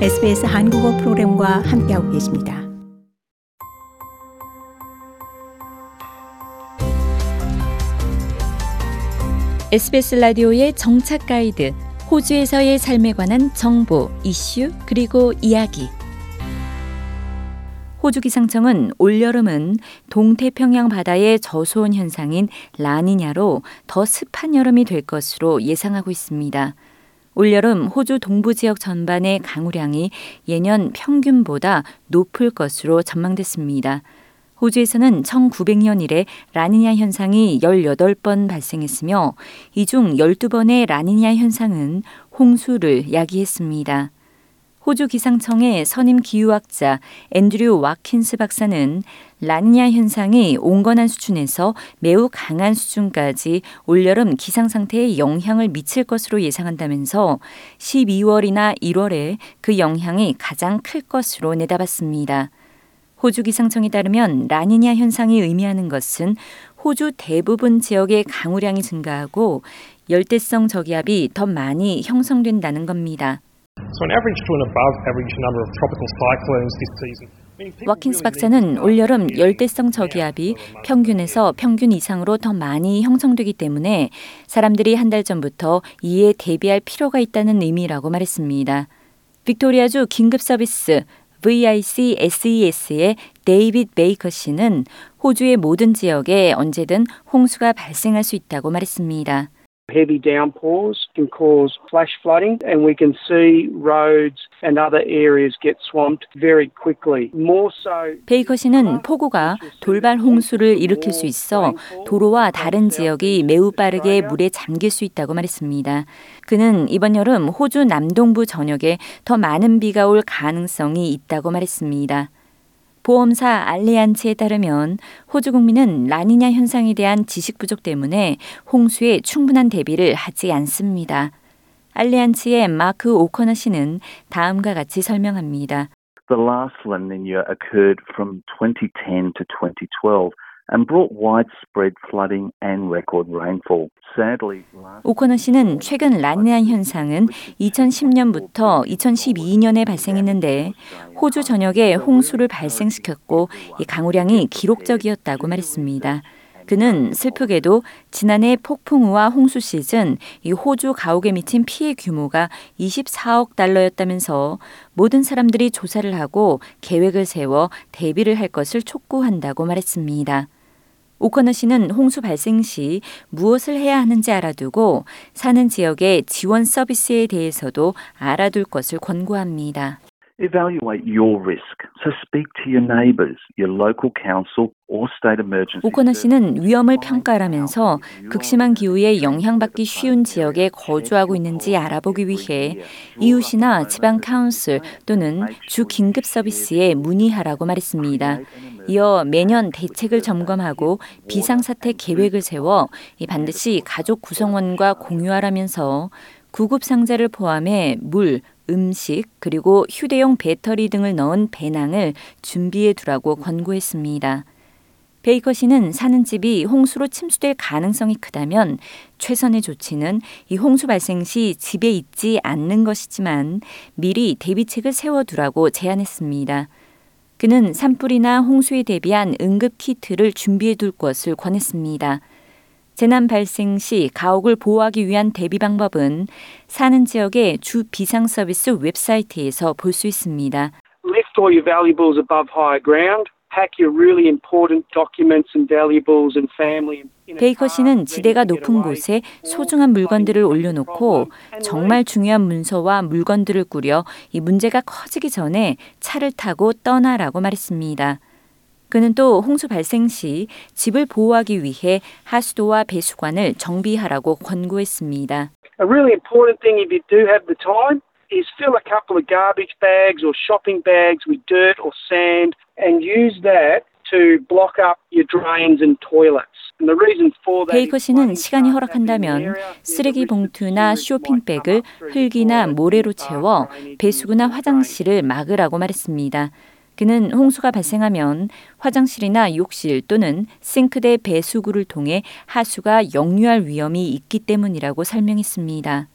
SBS 한국어 프로그램과 함께하고 계십니다. SBS 라디오의 정착 가이드, 호주에서의 삶에 관한 정보, 이슈, 그리고 이야기. 호주 기상청은 올여름은 동태평양 바다의 저수온 현상인 라니냐로 더 습한 여름이 될 것으로 예상하고 있습니다. 올여름 호주 동부 지역 전반의 강우량이 예년 평균보다 높을 것으로 전망됐습니다. 호주에서는 1900년 이래 라니냐 현상이 18번 발생했으며 이 중 12번의 라니냐 현상은 홍수를 야기했습니다. 호주 기상청의 선임 기후학자 앤드류 와킨스 박사는 라니냐 현상이 온건한 수준에서 매우 강한 수준까지 올여름 기상 상태에 영향을 미칠 것으로 예상한다면서 12월이나 1월에 그 영향이 가장 클 것으로 내다봤습니다. 호주 기상청에 따르면 라니냐 현상이 의미하는 것은 호주 대부분 지역의 강우량이 증가하고 열대성 저기압이 더 많이 형성된다는 겁니다. So an average to an above average number of tropical cyclones this season. 와킨스 박사는 올여름 열대성 저기압이 평균에서 평균 이상으로 더 많이 형성되기 때문에 사람들이 한 달 전부터 이에 대비할 필요가 있다는 의미라고 말했습니다. 빅토리아주 긴급 서비스 VIC SES의 데이빗 베이커 씨는 호주의 모든 지역에 언제든 홍수가 발생할 수 있다고 말했습니다. Heavy downpours can cause flash flooding, and we can see roads and other areas get swamped very quickly. More so. 베이커 씨는 폭우가 돌발 홍수를 일으킬 수 있어 도로와 다른 지역이 매우 빠르게 물에 잠길 수 있다고 말했습니다. 그는 이번 여름 호주 남동부 전역에 더 많은 비가 올 가능성이 있다고 말했습니다. 보험사 알리안츠에 따르면 호주 국민은 라니냐 현상에 대한 지식 부족 때문에 홍수에 충분한 대비를 하지 않습니다. 알리안츠의 마크 오커너 씨는 다음과 같이 설명합니다. The last La Nina occurred from 2010 to 2012 and brought widespread flooding and record rainfall. Sadly, last 오커너 씨는 최근 라니냐 현상은 2010년부터 2012년에 발생했는데 호주 전역에 홍수를 발생시켰고 이 강우량이 기록적이었다고 말했습니다. 그는 슬프게도 지난해 폭풍우와 홍수 시즌 이 호주 가옥에 미친 피해 규모가 24억 달러였다면서 모든 사람들이 조사를 하고 계획을 세워 대비를 할 것을 촉구한다고 말했습니다. 오커너 씨는 홍수 발생 시 무엇을 해야 하는지 알아두고 사는 지역의 지원 서비스에 대해서도 알아둘 것을 권고합니다. Evaluate your risk. So speak to your neighbours, your local council or state emergency. 오커너 service. 씨는 위험을 평가하면서 극심한 기후에 영향받기 쉬운 지역에 거주하고 있는지 알아보기 위해 이웃이나 지방 카운슬 또는 주 긴급 서비스에 문의하라고 말했습니다. 이어 매년 대책을 점검하고 비상사태 계획을 세워 이 반드시 가족 구성원과 공유하라면서 구급 상자를 포함해 물, 음식, 그리고 휴대용 배터리 등을 넣은 배낭을 준비해 두라고 권고했습니다. 베이커 씨는 사는 집이 홍수로 침수될 가능성이 크다면 최선의 조치는 이 홍수 발생 시 집에 있지 않는 것이지만 미리 대비책을 세워두라고 제안했습니다. 그는 산불이나 홍수에 대비한 응급 키트를 준비해 둘 것을 권했습니다. 재난 발생 시 가옥을 보호하기 위한 대비 방법은 사는 지역의 주 비상 서비스 웹사이트에서 볼 수 있습니다. Lift all your valuables above higher ground. 베이커 씨는 지대가 높은. 곳에 소중한 물건들을 올려놓고 정말 중요한 문서와 물건들을 꾸려 이 문제가 커지기 전에 차를 타고 떠나라고 말했습니다. 그는 또 홍수 발생 시 집을 보호하기 위해 하수도와 배수관을 정비하라고 권고했습니다. A really important thing if you do have the time is fill a couple of garbage bags or shopping bags with dirt or sand and use that to block up your drains and toilets. And the reason for that 베이커 is 씨는 시간이 허락한다면. 쓰레기 봉투나 쇼핑백을 흙이나 모래로 채워 배수구나. 화장실을 막으라고 말했습니다. 그는 홍수가 발생하면 화장실이나 욕실 또는 싱크대 배수구를 통해 하수가 역류할 위험이 있기 때문이라고 설명했습니다.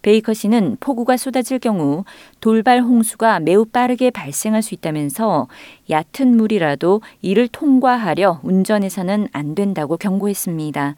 베이커 씨는 폭우가 쏟아질 경우 돌발 홍수가 매우 빠르게 발생할 수 있다면서 얕은 물이라도 이를 통과하려 운전해서는 안 된다고 경고했습니다.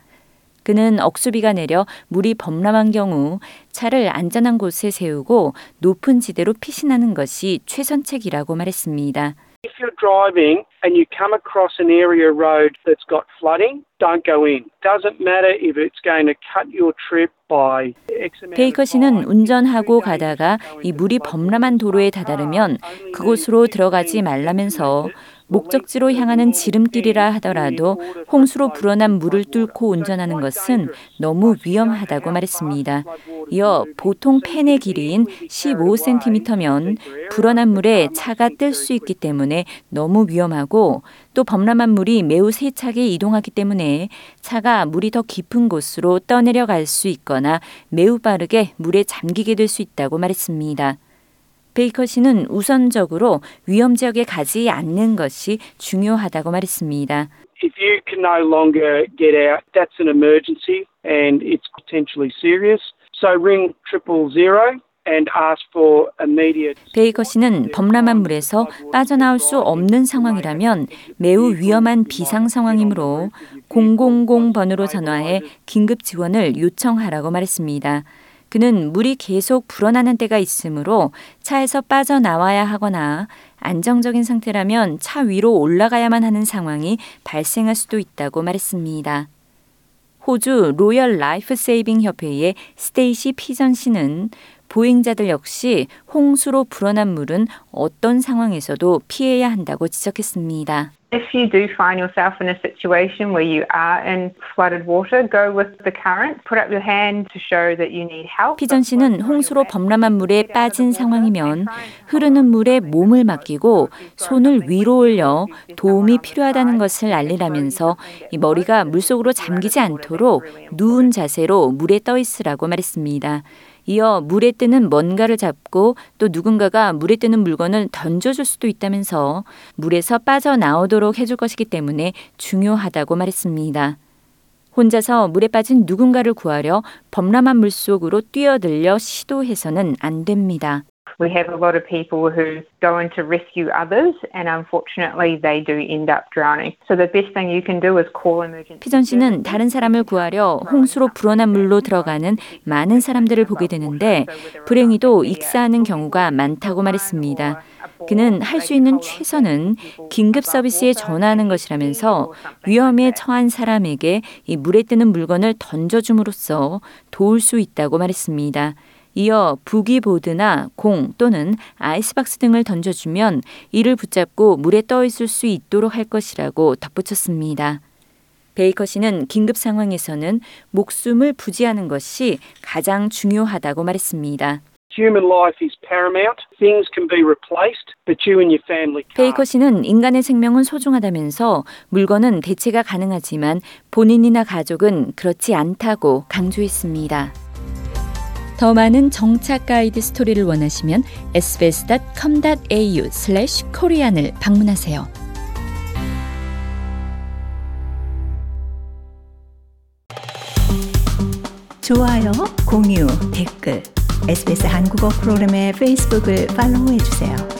그는 억수비가 내려 물이 범람한 경우 차를 안전한 곳에 세우고 높은 지대로 피신하는 것이 최선책이라고 말했습니다. If you're driving and you come across an area road that's got flooding, don't go in. Doesn't matter if it's going to cut your trip by X amount 베이커 씨는. 운전하고 가다가 이 물이 범람한 도로에 다다르면 그곳으로 들어가지 말라면서 목적지로 향하는 지름길이라 하더라도 홍수로 불어난 물을 뚫고 운전하는 것은 너무 위험하다고 말했습니다. 이어 보통 팬의 길이인 15cm면 불어난 물에 차가 뜰 수 있기 때문에 너무 위험하고 또 범람한 물이 매우 세차게 이동하기 때문에 차가 물이 더 깊은 곳으로 떠내려 갈 수 있거나 매우 빠르게 물에 잠기게 될 수 있다고 말했습니다. 베이커 씨는 우선적으로 위험 지역에 가지 않는 것이 중요하다고 말했습니다. If you can no longer get out, that's an emergency and it's potentially serious. So ring triple zero. 베이커 씨는 범람한 물에서 빠져나올 수 없는 상황이라면 매우 위험한 비상 상황이므로 000번으로 전화해 긴급 지원을 요청하라고 말했습니다. 그는 물이 계속 불어나는 때가 있으므로 차에서 빠져나와야 하거나 안정적인 상태라면 차 위로 올라가야만 하는 상황이 발생할 수도 있다고 말했습니다. 호주 로열 라이프 세이빙 협회의 스테이시 피전 씨는 보행자들 역시 홍수로 불어난 물은 어떤 상황에서도 피해야 한다고 지적했습니다. If you do find yourself in a situation where you are in flooded water, go with the current. Put up your hand to show that you need help. 피전 씨는 홍수로 범람한 물에 빠진 상황이면 흐르는 물에 몸을 맡기고 손을 위로 올려 도움이 필요하다는 것을 알리라면서 이 머리가 물속으로 잠기지 않도록 누운 자세로 물에 떠 있으라고 말했습니다. 이어 물에 뜨는 뭔가를 잡고 또 누군가가 물에 뜨는 물건을 던져줄 수도 있다면서 물에서 빠져나오도록 해줄 것이기 때문에 중요하다고 말했습니다. 혼자서 물에 빠진 누군가를 구하려 범람한 물 속으로 뛰어들려 시도해서는 안 됩니다. We have a lot of people who go in to rescue others, and unfortunately, they do end up drowning. So the best thing you can do is call emergency. 피전 씨는 다른 사람을 구하려 홍수로 불어난 물로 들어가는 많은 사람들을 보게 되는데 불행히도 익사하는 경우가 많다고 말했습니다. 그는 할 수 있는 최선은 긴급 서비스에 전화하는 것이라면서 위험에 처한 사람에게 이 물에 뜨는 물건을 던져줌으로써 도울 수 있다고 말했습니다. 이어 부기보드나 공 또는 아이스박스 등을 던져주면 이를 붙잡고 물에 떠 있을 수 있도록 할 것이라고 덧붙였습니다. 베이커 씨는 긴급 상황에서는 목숨을 부지하는 것이 가장 중요하다고 말했습니다. Human life is paramount. Things can be replaced, but you and your family can't. 베이커 씨는 인간의 생명은 소중하다면서 물건은 대체가 가능하지만 본인이나 가족은 그렇지 않다고 강조했습니다. 더 많은 정착 가이드 스토리를 원하시면 sbs.com.au/korean을 방문하세요. 좋아요, 공유, 댓글, SBS 한국어 프로그램의 페이스북을 팔로우해 주세요.